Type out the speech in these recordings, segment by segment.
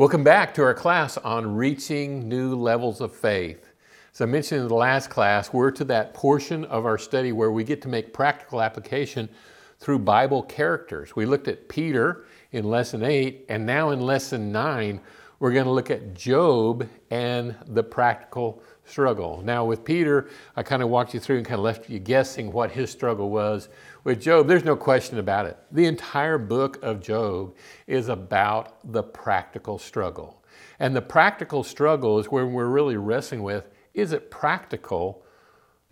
Welcome back to our class on reaching new levels of faith. As I mentioned in the last class, we're to that portion of our study where we get to make practical application through Bible characters. We looked at Peter in lesson 8, and now in lesson 9, we're going to look at Job and the practical struggle. Now, with Peter, I kind of walked you through and kind of left you guessing what his struggle was. With Job, there's no question about it. The entire book of Job is about the practical struggle. And the practical struggle is where we're really wrestling with is it practical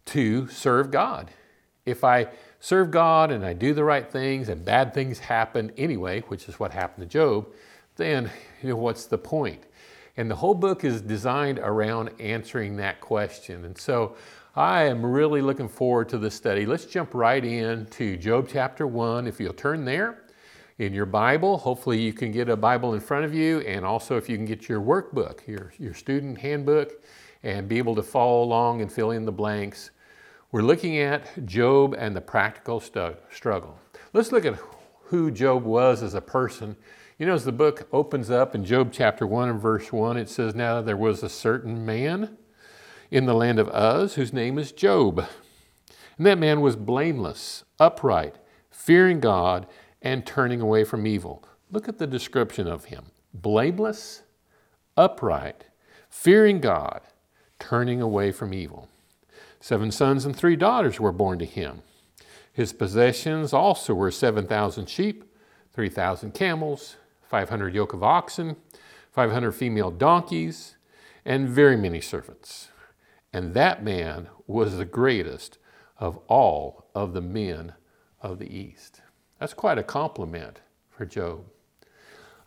to serve God? If I serve God and I do the right things and bad things happen anyway, which is what happened to Job, then you know, what's the point? And the whole book is designed around answering that question. And so I am really looking forward to this study. Let's jump right in to Job chapter 1. If you'll turn there in your Bible, hopefully you can get a Bible in front of you, and also if you can get your workbook, your, your student handbook, and be able to follow along and fill in the blanks. We're looking at Job and the practical stu- struggle. Let's look at who Job was as a person you know, as the book opens up in Job chapter 1 and verse 1, it says, Now there was a certain man in the land of Uz whose name is Job. And that man was blameless, upright, fearing God, and turning away from evil. Look at the description of him blameless, upright, fearing God, turning away from evil. Seven sons and three daughters were born to him. His possessions also were 7,000 sheep, 3,000 camels, 500 yoke of oxen, 500 female donkeys, and very many servants. And that man was the greatest of all of the men of the East. That's quite a compliment for Job.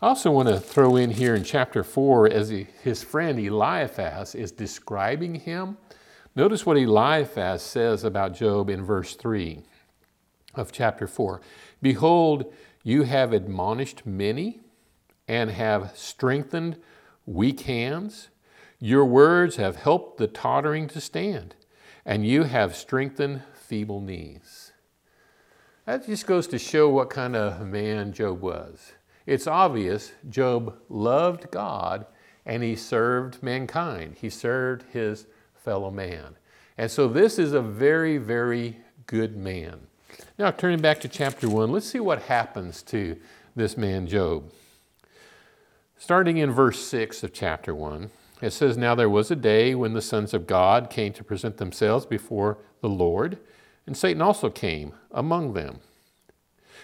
I also want to throw in here in chapter 4 as he, his friend Eliphaz is describing him. Notice what Eliphaz says about Job in verse 3 of chapter 4. Behold, you have admonished many and have strengthened weak hands. Your words have helped the tottering to stand, and you have strengthened feeble knees. That just goes to show what kind of man Job was. It's obvious Job loved God and he served mankind. He served his fellow man. And so this is a very, very good man. Now, turning back to chapter 1, let's see what happens to this man Job. Starting in verse 6 of chapter 1, it says, Now there was a day when the sons of God came to present themselves before the Lord, and Satan also came among them.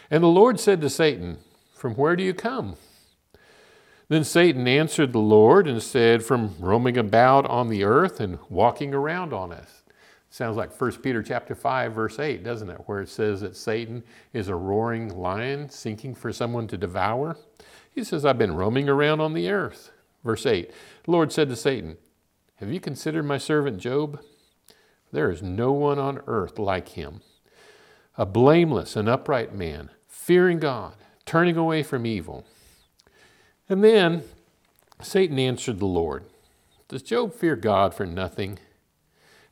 And the Lord said to Satan, From where do you come? Then Satan answered the Lord and said, From roaming about on the earth and walking around on it. Sounds like 1 Peter chapter 5 verse 8, doesn't it? Where it says that Satan is a roaring lion seeking for someone to devour. He says, I've been roaming around on the earth. Verse 8 The Lord said to Satan, Have you considered my servant Job? There is no one on earth like him, a blameless and upright man, fearing God, turning away from evil. And then Satan answered the Lord, Does Job fear God for nothing?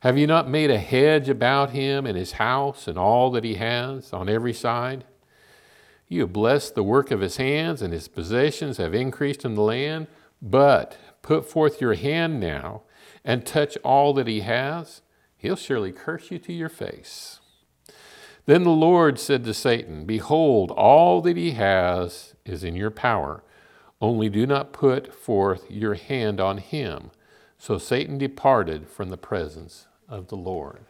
Have you not made a hedge about him and his house and all that he has on every side? You have blessed the work of his hands, and his possessions have increased in the land. But put forth your hand now and touch all that he has. He'll surely curse you to your face. Then the Lord said to Satan, Behold, all that he has is in your power. Only do not put forth your hand on him. So Satan departed from the presence of the Lord.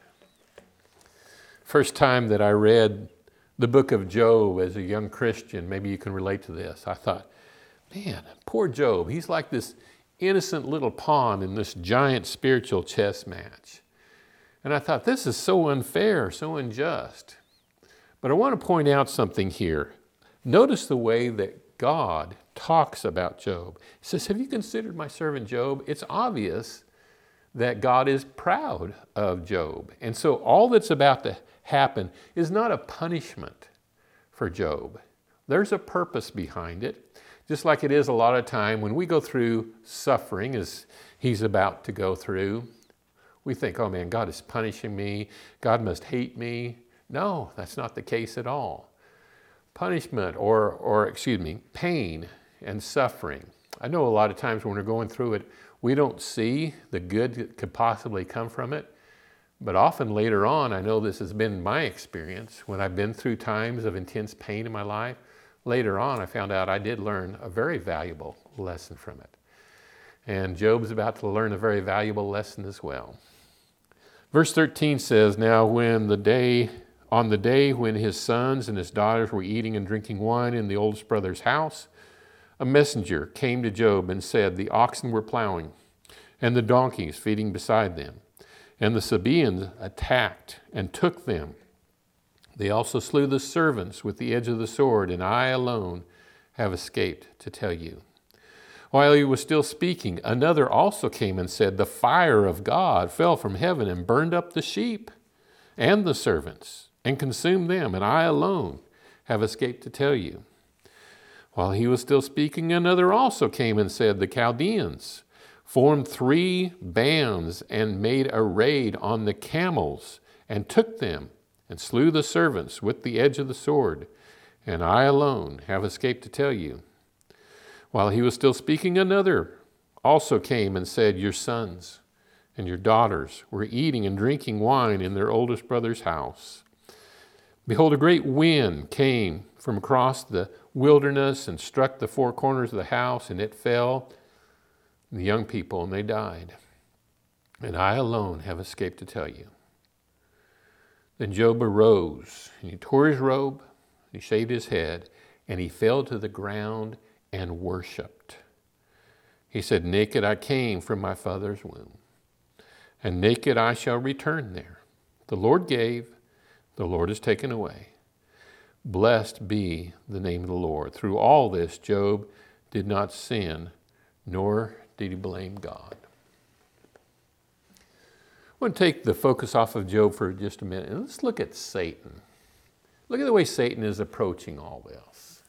First time that I read the book of Job as a young Christian, maybe you can relate to this. I thought, man, poor Job. He's like this innocent little pawn in this giant spiritual chess match. And I thought, this is so unfair, so unjust. But I want to point out something here. Notice the way that God talks about Job. He says, Have you considered my servant Job? It's obvious that God is proud of Job. And so all that's about to happen is not a punishment for Job. There's a purpose behind it, just like it is a lot of time when we go through suffering, as he's about to go through. We think, oh man, God is punishing me. God must hate me. No, that's not the case at all. Punishment, or, or excuse me, pain and suffering, I know a lot of times when we're going through it, we don't see the good that could possibly come from it. But often later on, I know this has been my experience when I've been through times of intense pain in my life. Later on, I found out I did learn a very valuable lesson from it. And Job's about to learn a very valuable lesson as well. Verse 13 says, Now when the day, on the day when his sons and his daughters were eating and drinking wine in the oldest brother's house, a messenger came to Job and said, The oxen were plowing, and the donkeys feeding beside them. And the Sabaeans attacked and took them. They also slew the servants with the edge of the sword, and I alone have escaped to tell you. While he was still speaking, another also came and said, The fire of God fell from heaven and burned up the sheep and the servants and consumed them, and I alone have escaped to tell you. While he was still speaking, another also came and said, The Chaldeans formed three bands and made a raid on the camels and took them and slew the servants with the edge of the sword, and I alone have escaped to tell you. While he was still speaking, another also came and said, Your sons and your daughters were eating and drinking wine in their oldest brother's house. Behold, a great wind came from across the wilderness and struck the four corners of the house, and it fell, the young people, and they died. And I alone have escaped to tell you. Then Job arose, and he tore his robe, he shaved his head, and he fell to the ground and worshiped. He said, Naked I came from my father's womb, and naked I shall return there. The Lord gave, the Lord is taken away. Blessed be the name of the Lord. Through all this, Job did not sin, nor did he blame God. I want to take the focus off of Job for just a minute and let's look at Satan. Look at the way Satan is approaching all this.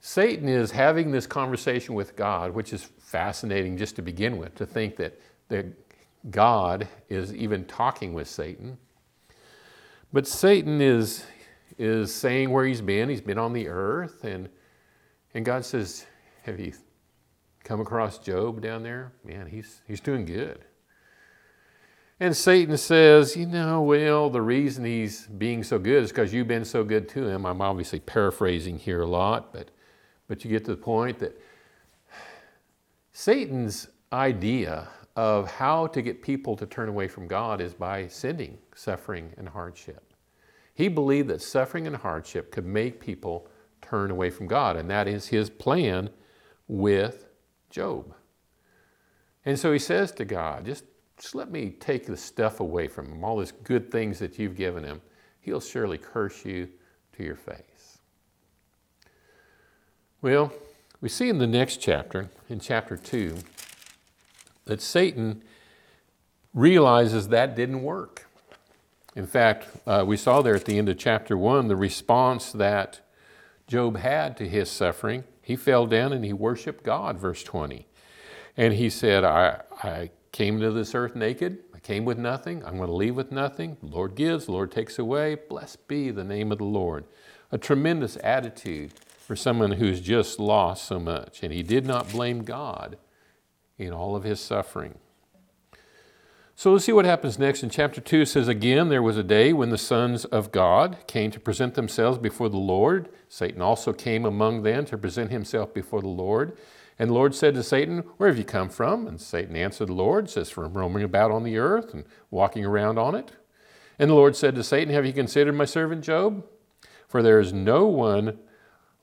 Satan is having this conversation with God, which is fascinating just to begin with, to think that, that God is even talking with Satan. But Satan is, is saying where he's been. He's been on the earth. And, and God says, Have you come across Job down there? Man, he's, he's doing good. And Satan says, You know, well, the reason he's being so good is because you've been so good to him. I'm obviously paraphrasing here a lot, but, but you get to the point that Satan's idea of how to get people to turn away from God is by sending suffering and hardship. He believed that suffering and hardship could make people turn away from God, and that is his plan with Job. And so he says to God, just, just let me take the stuff away from him, all these good things that you've given him. He'll surely curse you to your face. Well, we see in the next chapter, in chapter 2, that Satan realizes that didn't work. In fact, uh, we saw there at the end of chapter 1 the response that Job had to his suffering. He fell down and he worshiped God, verse 20. And he said, I, I came to this earth naked. I came with nothing. I'm going to leave with nothing. The Lord gives, the Lord takes away. Blessed be the name of the Lord. A tremendous attitude for someone who's just lost so much. And he did not blame God in all of his suffering. So let's see what happens next. In chapter 2, it says, Again, there was a day when the sons of God came to present themselves before the Lord. Satan also came among them to present himself before the Lord. And the Lord said to Satan, Where have you come from? And Satan answered the Lord, says, From roaming about on the earth and walking around on it. And the Lord said to Satan, Have you considered my servant Job? For there is no one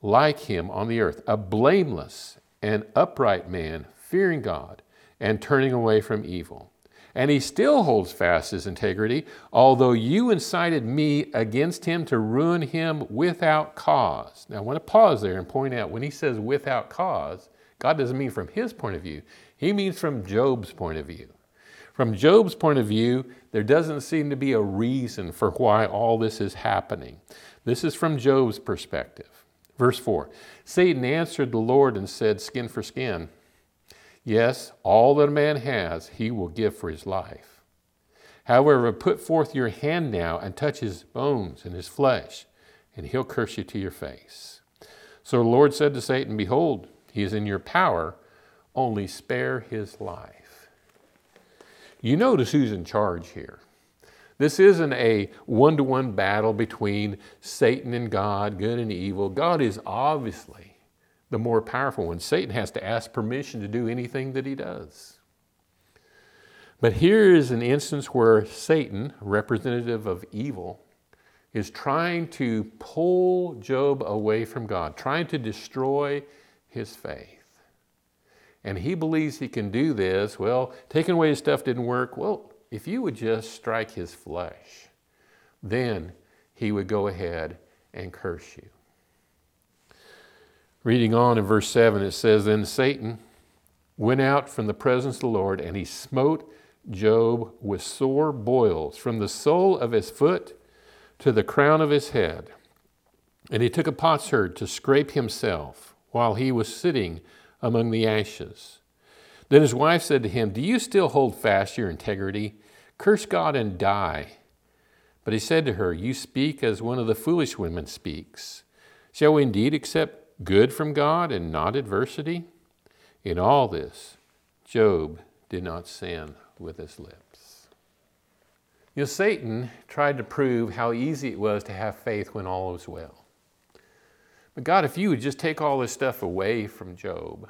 like him on the earth, a blameless and upright man, fearing God and turning away from evil and he still holds fast his integrity, although you incited me against him to ruin him without cause. Now, I want to pause there and point out when he says without cause, God doesn't mean from his point of view, he means from Job's point of view. From Job's point of view, there doesn't seem to be a reason for why all this is happening. This is from Job's perspective. Verse 4 Satan answered the Lord and said, Skin for skin. Yes, all that a man has, he will give for his life. However, put forth your hand now and touch his bones and his flesh, and he'll curse you to your face. So the Lord said to Satan, Behold, he is in your power, only spare his life. You notice who's in charge here. This isn't a one to one battle between Satan and God, good and evil. God is obviously the more powerful one. Satan has to ask permission to do anything that he does. But here is an instance where Satan, representative of evil, is trying to pull Job away from God, trying to destroy his faith. And he believes he can do this. Well, taking away his stuff didn't work. Well, if you would just strike his flesh, then he would go ahead and curse you. Reading on in verse 7, it says, Then Satan went out from the presence of the Lord, and he smote Job with sore boils from the sole of his foot to the crown of his head. And he took a potsherd to scrape himself while he was sitting among the ashes. Then his wife said to him, Do you still hold fast your integrity? Curse God and die. But he said to her, You speak as one of the foolish women speaks. Shall we indeed accept good from God and not adversity? In all this, Job did not sin with his lips. You know, Satan tried to prove how easy it was to have faith when all was well. But God, if you would just take all this stuff away from Job,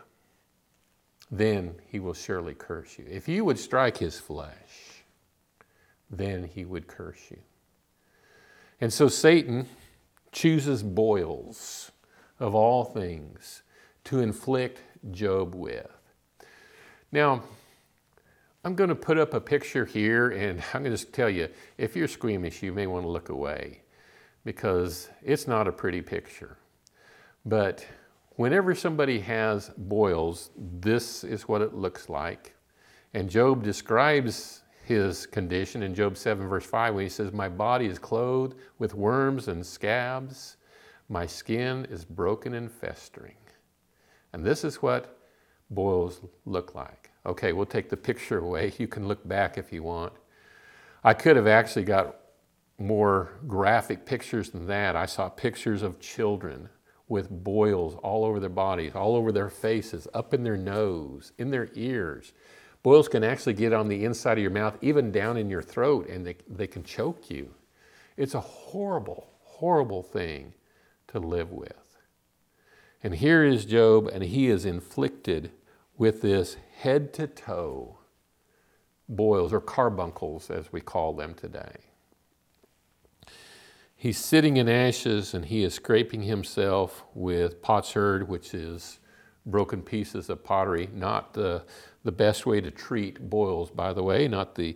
then he will surely curse you. If you would strike his flesh, then he would curse you. And so Satan chooses boils of all things to inflict Job with. Now, I'm going to put up a picture here, and I'm going to tell you if you're squeamish, you may want to look away because it's not a pretty picture. But whenever somebody has boils, this is what it looks like. And Job describes his condition in Job 7, verse 5, when he says, My body is clothed with worms and scabs, my skin is broken and festering. And this is what boils look like. Okay, we'll take the picture away. You can look back if you want. I could have actually got more graphic pictures than that. I saw pictures of children with boils all over their bodies, all over their faces, up in their nose, in their ears. Boils can actually get on the inside of your mouth, even down in your throat, and they, they can choke you. It's a horrible, horrible thing to live with. And here is Job, and he is inflicted with this head to toe boils or carbuncles, as we call them today. He's sitting in ashes and he is scraping himself with potsherd, which is broken pieces of pottery. Not the, the best way to treat boils, by the way, not the,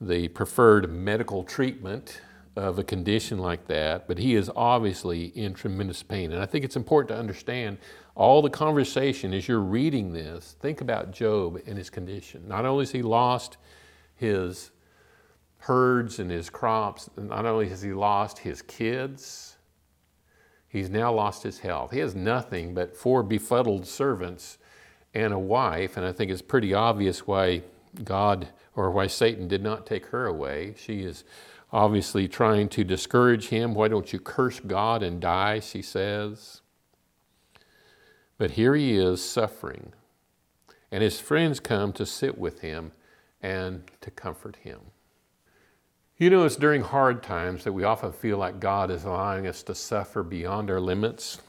the preferred medical treatment of a condition like that, but he is obviously in tremendous pain. And I think it's important to understand all the conversation as you're reading this. Think about Job and his condition. Not only has he lost his herds and his crops, not only has he lost his kids, he's now lost his health. He has nothing but four befuddled servants and a wife, and I think it's pretty obvious why God or why Satan did not take her away. She is obviously trying to discourage him. Why don't you curse God and die? She says. But here he is suffering, and his friends come to sit with him and to comfort him. You know, it's during hard times that we often feel like God is allowing us to suffer beyond our limits.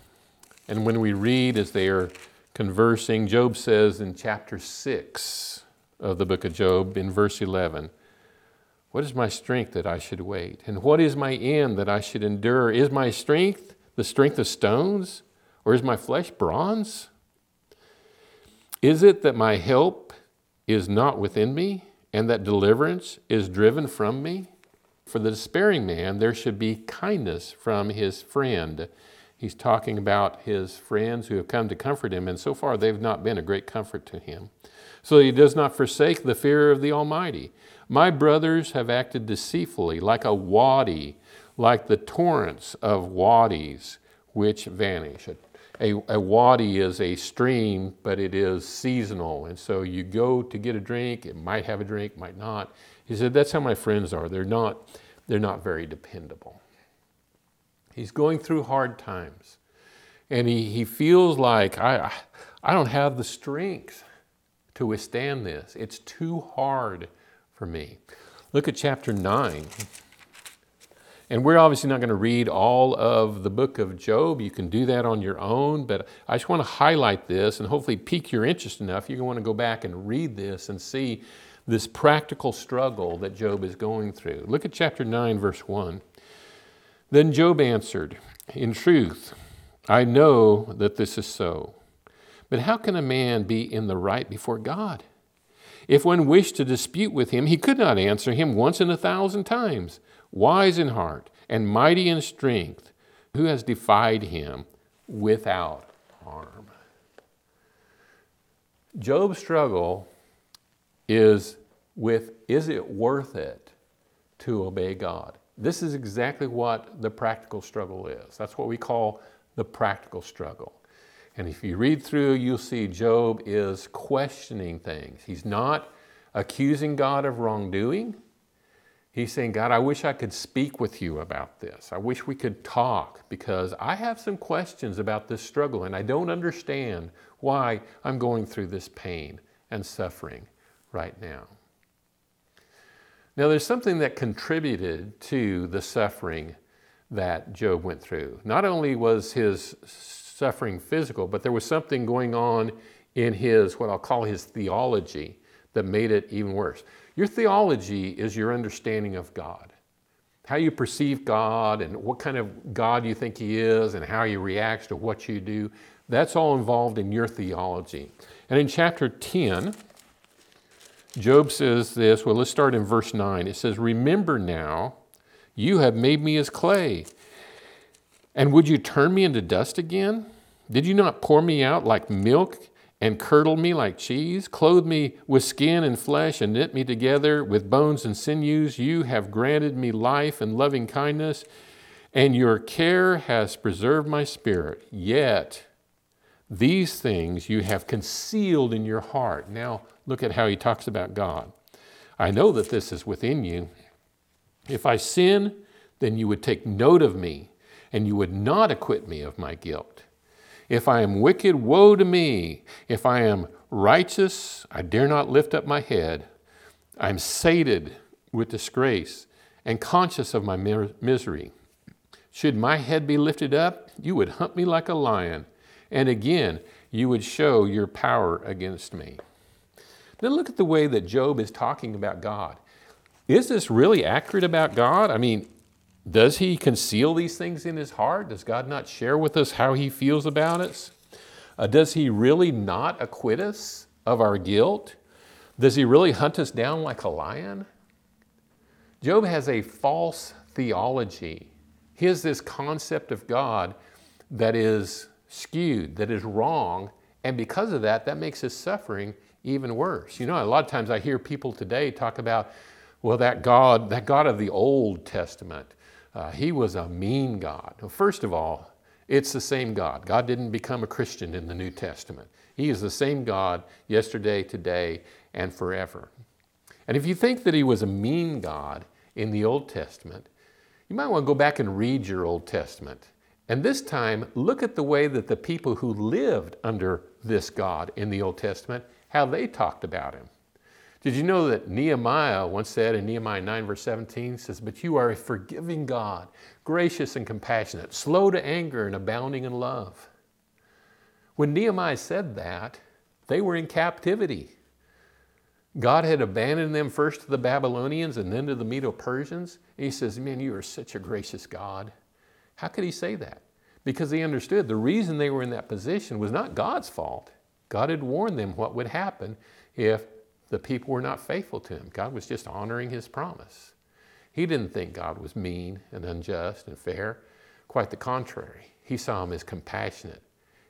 And when we read as they are conversing, Job says in chapter 6 of the book of Job, in verse 11, what is my strength that I should wait? And what is my end that I should endure? Is my strength the strength of stones? Or is my flesh bronze? Is it that my help is not within me, and that deliverance is driven from me? For the despairing man, there should be kindness from his friend. He's talking about his friends who have come to comfort him, and so far they've not been a great comfort to him. So he does not forsake the fear of the Almighty. My brothers have acted deceitfully, like a wadi, like the torrents of wadis which vanish. A, a, wadi is a stream, but it is seasonal. And so you go to get a drink, it might have a drink, might not. He said, That's how my friends are. They're not, they're not very dependable. He's going through hard times. And he, he feels like, I, I don't have the strength to withstand this. It's too hard for me. Look at chapter 9. And we're obviously not going to read all of the book of Job. You can do that on your own, but I just want to highlight this and hopefully pique your interest enough. You're going to want to go back and read this and see this practical struggle that Job is going through. Look at chapter 9, verse 1. Then Job answered, In truth, I know that this is so. But how can a man be in the right before God? If one wished to dispute with him, he could not answer him once in a thousand times wise in heart, and mighty in strength, who has defied him without harm. Job's struggle is with is it worth it to obey God? This is exactly what the practical struggle is. That's what we call the practical struggle. And if you read through, you'll see Job is questioning things. He's not accusing God of wrongdoing. He's saying, God, I wish I could speak with you about this. I wish we could talk because I have some questions about this struggle and I don't understand why I'm going through this pain and suffering right now. Now, there's something that contributed to the suffering that Job went through. Not only was his suffering physical, but there was something going on in his, what I'll call his theology, that made it even worse. Your theology is your understanding of God, how you perceive God and what kind of God you think He is and how He reacts to what you do. That's all involved in your theology. And in chapter 10, Job says this. Well, let's start in verse 9. It says, Remember now, you have made me as clay. And would you turn me into dust again? Did you not pour me out like milk and curdle me like cheese, clothe me with skin and flesh, and knit me together with bones and sinews. You have granted me life and loving kindness, and your care has preserved my spirit. Yet these things you have concealed in your heart. Now, look at how he talks about God. I know that this is within you. If I sin, then you would take note of me, and you would not acquit me of my guilt. If I am wicked, woe to me. If I am righteous, I dare not lift up my head. I am sated with disgrace and conscious of my misery. Should my head be lifted up, you would hunt me like a lion, and again you would show your power against me. Then look at the way that Job is talking about God. Is this really accurate about God? I mean, does he conceal these things in his heart? Does God not share with us how he feels about us? Uh, does he really not acquit us of our guilt? Does he really hunt us down like a lion? Job has a false theology. He has this concept of God that is skewed, that is wrong, and because of that, that makes his suffering even worse. You know, a lot of times I hear people today talk about, well, that God, that God of the Old Testament, uh, he was a mean God. Well, first of all, it's the same God. God didn't become a Christian in the New Testament. He is the same God yesterday, today, and forever. And if you think that he was a mean God in the Old Testament, you might want to go back and read your Old Testament. And this time, look at the way that the people who lived under this God in the Old Testament, how they talked about him. Did you know that Nehemiah once said in Nehemiah 9, verse 17, says, But you are a forgiving God, gracious and compassionate, slow to anger and abounding in love. When Nehemiah said that, they were in captivity. God had abandoned them first to the Babylonians and then to the Medo Persians. And he says, Man, you are such a gracious God. How could he say that? Because he understood the reason they were in that position was not God's fault. God had warned them what would happen if the people were not faithful to him. God was just honoring his promise. He didn't think God was mean and unjust and fair. Quite the contrary. He saw him as compassionate.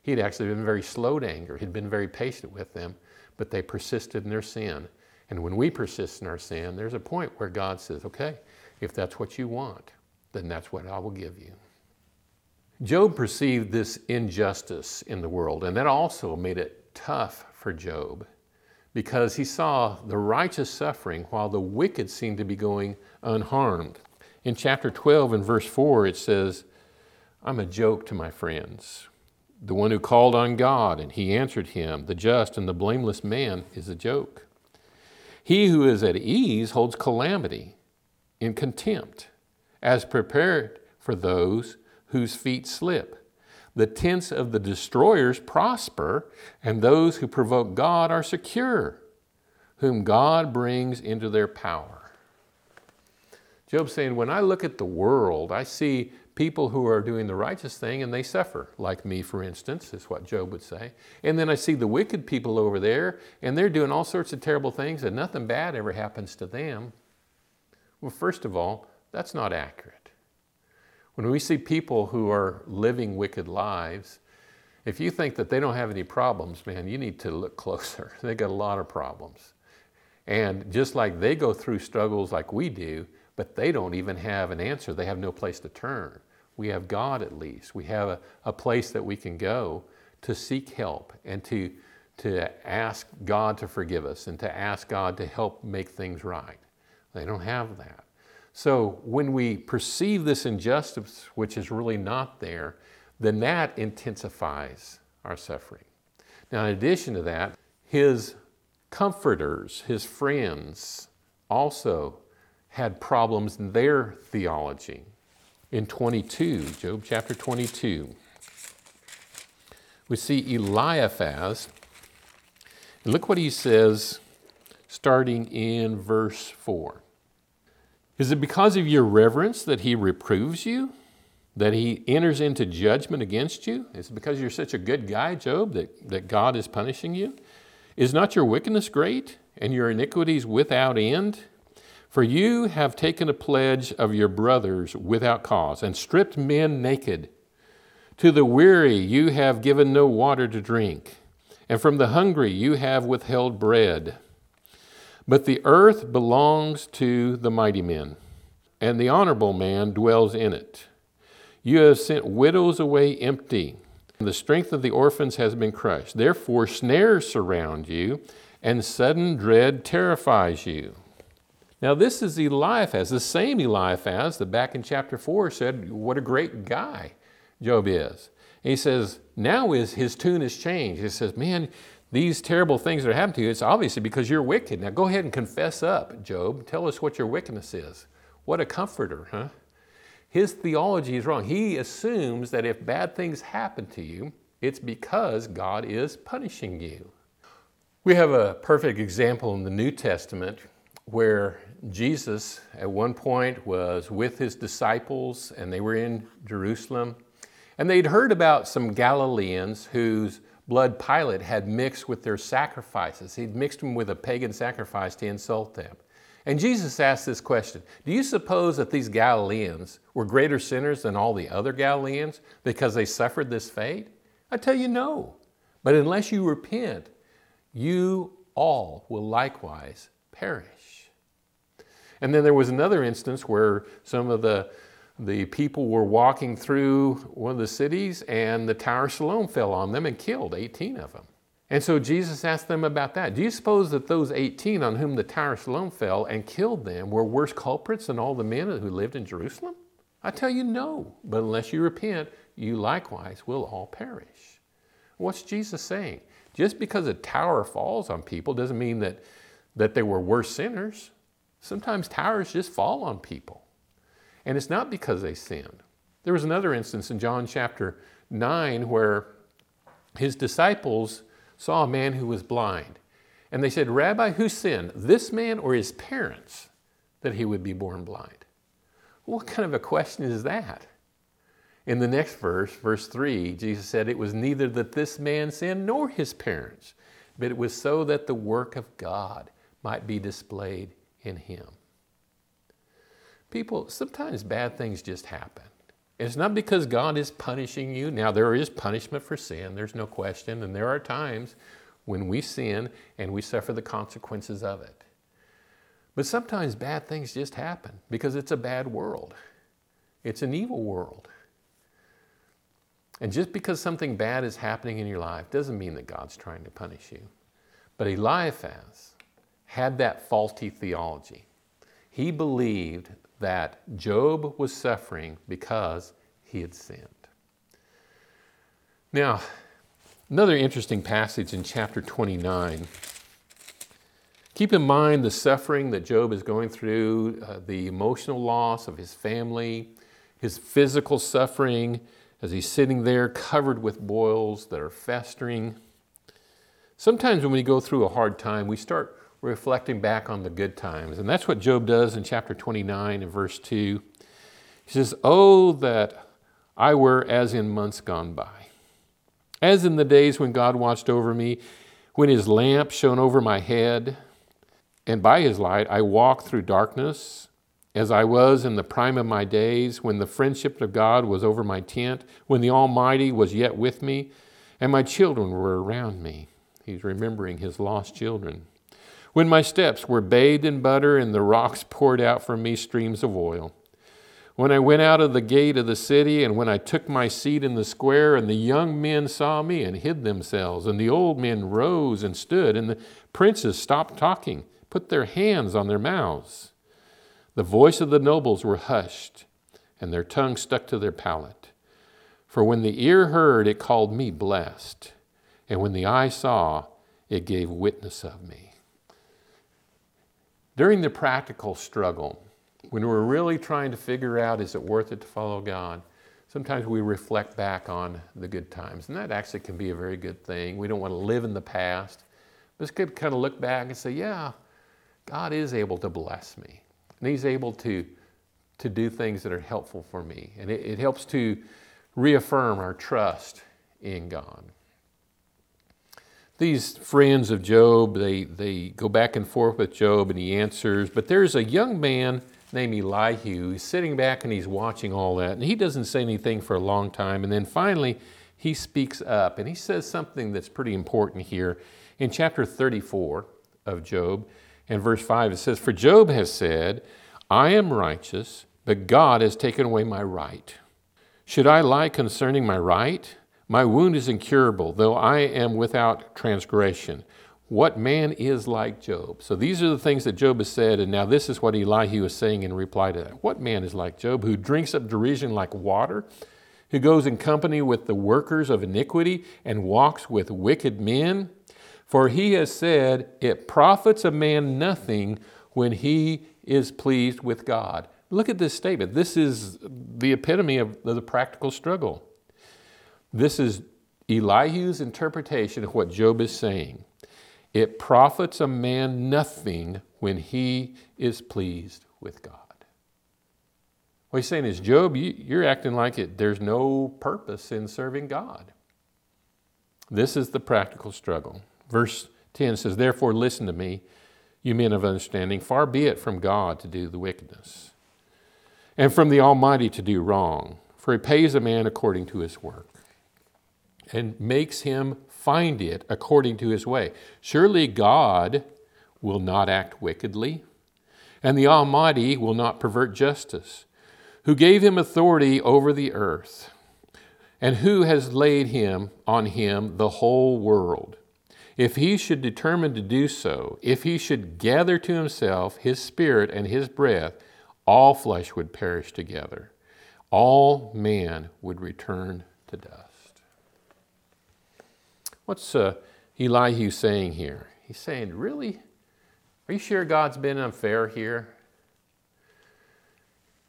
He'd actually been very slow to anger. He'd been very patient with them, but they persisted in their sin. And when we persist in our sin, there's a point where God says, okay, if that's what you want, then that's what I will give you. Job perceived this injustice in the world, and that also made it tough for Job because he saw the righteous suffering while the wicked seemed to be going unharmed. In chapter 12 and verse 4, it says, I'm a joke to my friends. The one who called on God and he answered him, the just and the blameless man, is a joke. He who is at ease holds calamity in contempt, as prepared for those whose feet slip. The tents of the destroyers prosper, and those who provoke God are secure, whom God brings into their power. Job's saying, When I look at the world, I see people who are doing the righteous thing and they suffer, like me, for instance, is what Job would say. And then I see the wicked people over there and they're doing all sorts of terrible things and nothing bad ever happens to them. Well, first of all, that's not accurate. When we see people who are living wicked lives, if you think that they don't have any problems, man, you need to look closer. they got a lot of problems. And just like they go through struggles like we do, but they don't even have an answer. They have no place to turn. We have God at least. We have a, a place that we can go to seek help and to, to ask God to forgive us and to ask God to help make things right. They don't have that. So when we perceive this injustice, which is really not there, then that intensifies our suffering. Now, in addition to that, his comforters, his friends, also had problems in their theology. In 22, Job chapter 22, we see Eliphaz. And look what he says starting in verse 4. Is it because of your reverence that he reproves you? That he enters into judgment against you? Is it because you're such a good guy, Job, that, that God is punishing you? Is not your wickedness great and your iniquities without end? For you have taken a pledge of your brothers without cause, and stripped men naked. To the weary you have given no water to drink, and from the hungry you have withheld bread. But the earth belongs to the mighty men, and the honorable man dwells in it. You have sent widows away empty, and the strength of the orphans has been crushed. Therefore, snares surround you, and sudden dread terrifies you. Now, this is Eliphaz, the same Eliphaz that back in chapter 4 said, What a great guy Job is. He says, Now is his tune has changed. He says, Man, these terrible things that are happening to you, it's obviously because you're wicked. Now go ahead and confess up, Job. Tell us what your wickedness is. What a comforter, huh? His theology is wrong. He assumes that if bad things happen to you, it's because God is punishing you. We have a perfect example in the New Testament where Jesus at one point was with his disciples and they were in Jerusalem. And they'd heard about some Galileans whose blood Pilate had mixed with their sacrifices. He'd mixed them with a pagan sacrifice to insult them. And Jesus asked this question Do you suppose that these Galileans were greater sinners than all the other Galileans because they suffered this fate? I tell you, no. But unless you repent, you all will likewise perish. And then there was another instance where some of the, the people were walking through one of the cities and the Tower of Siloam fell on them and killed 18 of them. And so Jesus asked them about that. Do you suppose that those 18 on whom the Tower of Siloam fell and killed them were worse culprits than all the men who lived in Jerusalem? I tell you, no. But unless you repent, you likewise will all perish. What's Jesus saying? Just because a tower falls on people doesn't mean that, that they were worse sinners. Sometimes towers just fall on people. And it's not because they sinned. There was another instance in John chapter 9 where his disciples saw a man who was blind. And they said, Rabbi, who sinned, this man or his parents, that he would be born blind? What kind of a question is that? In the next verse, verse 3, Jesus said, It was neither that this man sinned nor his parents, but it was so that the work of God might be displayed in Him. People, sometimes bad things just happen. It's not because God is punishing you. Now, there is punishment for sin, there's no question, and there are times when we sin and we suffer the consequences of it. But sometimes bad things just happen because it's a bad world, it's an evil world. And just because something bad is happening in your life doesn't mean that God's trying to punish you. But Eliphaz, had that faulty theology. He believed that Job was suffering because he had sinned. Now, another interesting passage in chapter 29. Keep in mind the suffering that Job is going through, uh, the emotional loss of his family, his physical suffering as he's sitting there covered with boils that are festering. Sometimes when we go through a hard time, we start reflecting back on the good times. And that's what Job does in chapter 29 and verse 2. He says, Oh, that I were as in months gone by, as in the days when God watched over me, when his lamp shone over my head, and by his light I walked through darkness, as I was in the prime of my days, when the friendship of God was over my tent, when the Almighty was yet with me, and my children were around me. He's remembering his lost children. When my steps were bathed in butter, and the rocks poured out from me streams of oil. When I went out of the gate of the city, and when I took my seat in the square, and the young men saw me and hid themselves, and the old men rose and stood, and the princes stopped talking, put their hands on their mouths. The voice of the nobles were hushed, and their tongue stuck to their palate. For when the ear heard, it called me blessed, and when the eye saw, it gave witness of me. During the practical struggle, when we're really trying to figure out is it worth it to follow God, sometimes we reflect back on the good times. And that actually can be a very good thing. We don't want to live in the past. But it's good to kind of look back and say, yeah, God is able to bless me. And He's able to, to do things that are helpful for me. And it, it helps to reaffirm our trust in God. These friends of Job, they, they go back and forth with Job and he answers. But there's a young man named Elihu. He's sitting back and he's watching all that. And he doesn't say anything for a long time. And then finally, he speaks up and he says something that's pretty important here. In chapter 34 of Job, in verse 5, it says, For Job has said, I am righteous, but God has taken away my right. Should I lie concerning my right? My wound is incurable, though I am without transgression. What man is like Job? So these are the things that Job has said, and now this is what Elihu is saying in reply to that. What man is like Job, who drinks up derision like water, who goes in company with the workers of iniquity and walks with wicked men? For he has said, It profits a man nothing when he is pleased with God. Look at this statement. This is the epitome of the practical struggle. This is Elihu's interpretation of what Job is saying. It profits a man nothing when he is pleased with God. What he's saying is, Job, you, are acting like it, there's no purpose in serving God. This is the practical struggle. Verse 10 says, Therefore, listen to me, you men of understanding. Far be it from God to do the wickedness, and from the Almighty to do wrong, for he pays a man according to his work, and makes him find it according to his way. Surely God will not act wickedly, and the Almighty will not pervert justice, who gave him authority over the earth, and who has laid him on him the whole world. If he should determine to do so, if he should gather to himself his spirit and his breath, all flesh would perish together. All man would return to dust. What's uh, Elihu saying here? He's saying, Really? Are you sure God's been unfair here?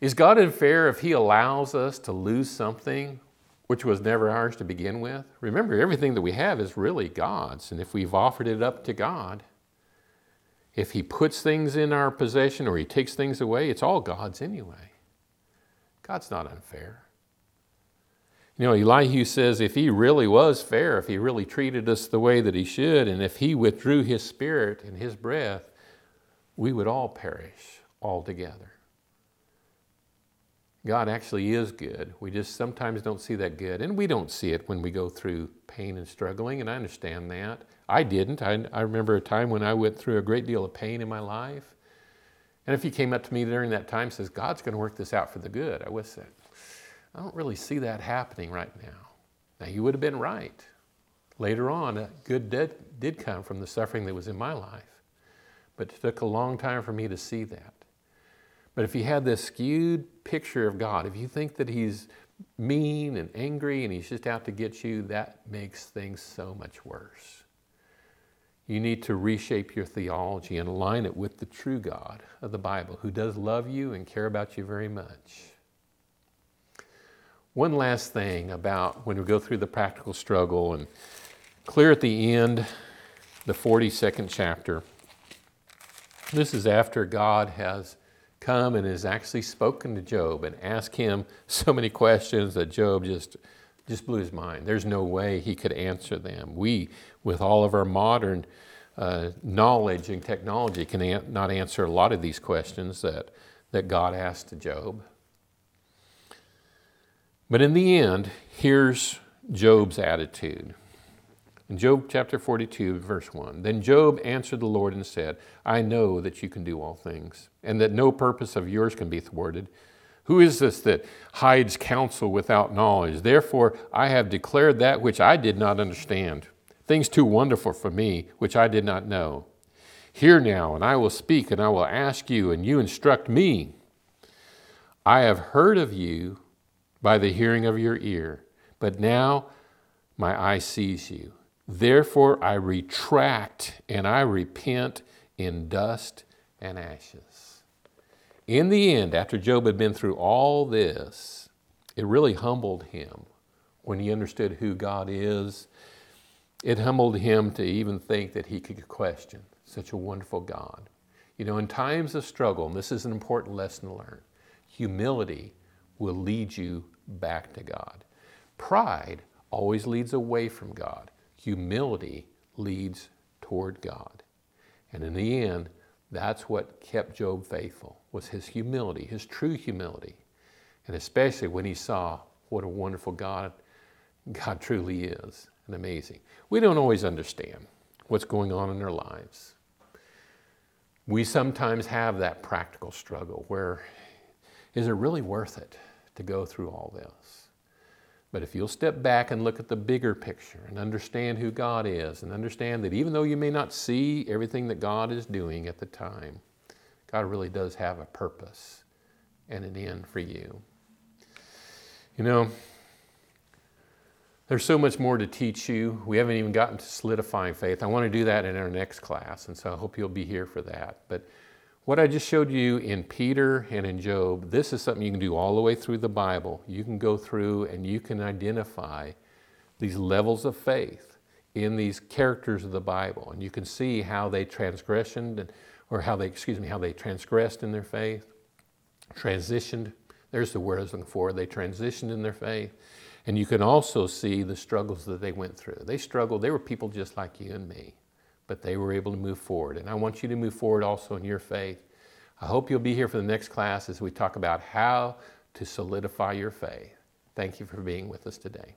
Is God unfair if He allows us to lose something which was never ours to begin with? Remember, everything that we have is really God's, and if we've offered it up to God, if He puts things in our possession or He takes things away, it's all God's anyway. God's not unfair. You know, Elihu says if he really was fair, if he really treated us the way that he should, and if he withdrew his spirit and his breath, we would all perish altogether. God actually is good. We just sometimes don't see that good. And we don't see it when we go through pain and struggling, and I understand that. I didn't. I, I remember a time when I went through a great deal of pain in my life. And if he came up to me during that time and says, God's going to work this out for the good, I would say, I don't really see that happening right now. Now, you would have been right. Later on, good did, did come from the suffering that was in my life. But it took a long time for me to see that. But if you had this skewed picture of God, if you think that He's mean and angry and he's just out to get you, that makes things so much worse. You need to reshape your theology and align it with the true God of the Bible, who does love you and care about you very much. One last thing about when we go through the practical struggle and clear at the end, the 42nd chapter. This is after God has come and has actually spoken to Job and asked him so many questions that Job just just blew his mind. There's no way he could answer them. We, with all of our modern uh, knowledge and technology, can an- not answer a lot of these questions that, that God asked to Job. But in the end, here's Job's attitude. In Job chapter 42, verse 1, then Job answered the Lord and said, I know that you can do all things, and that no purpose of yours can be thwarted. Who is this that hides counsel without knowledge? Therefore, I have declared that which I did not understand, things too wonderful for me, which I did not know. Hear now, and I will speak, and I will ask you, and you instruct me. I have heard of you by the hearing of your ear, but now my eye sees you. Therefore, I retract and I repent in dust and ashes. In the end, after Job had been through all this, it really humbled him when he understood who God is. It humbled him to even think that he could question such a wonderful God. You know, in times of struggle, and this is an important lesson to learn, humility will lead you back to God. Pride always leads away from God humility leads toward God. And in the end, that's what kept Job faithful, was his humility, his true humility. And especially when he saw what a wonderful God God truly is and amazing. We don't always understand what's going on in our lives. We sometimes have that practical struggle where is it really worth it to go through all this? But if you'll step back and look at the bigger picture and understand who God is and understand that even though you may not see everything that God is doing at the time, God really does have a purpose and an end for you. You know, there's so much more to teach you. We haven't even gotten to solidifying faith. I want to do that in our next class, and so I hope you'll be here for that. But what I just showed you in Peter and in Job, this is something you can do all the way through the Bible. You can go through and you can identify these levels of faith in these characters of the Bible, and you can see how they transgressioned, or how they, excuse me, how they transgressed in their faith, transitioned. There's the word I was looking for. They transitioned in their faith, and you can also see the struggles that they went through. They struggled. They were people just like you and me but they were able to move forward. And I want you to move forward also in your faith. I hope you'll be here for the next class as we talk about how to solidify your faith. Thank you for being with us today.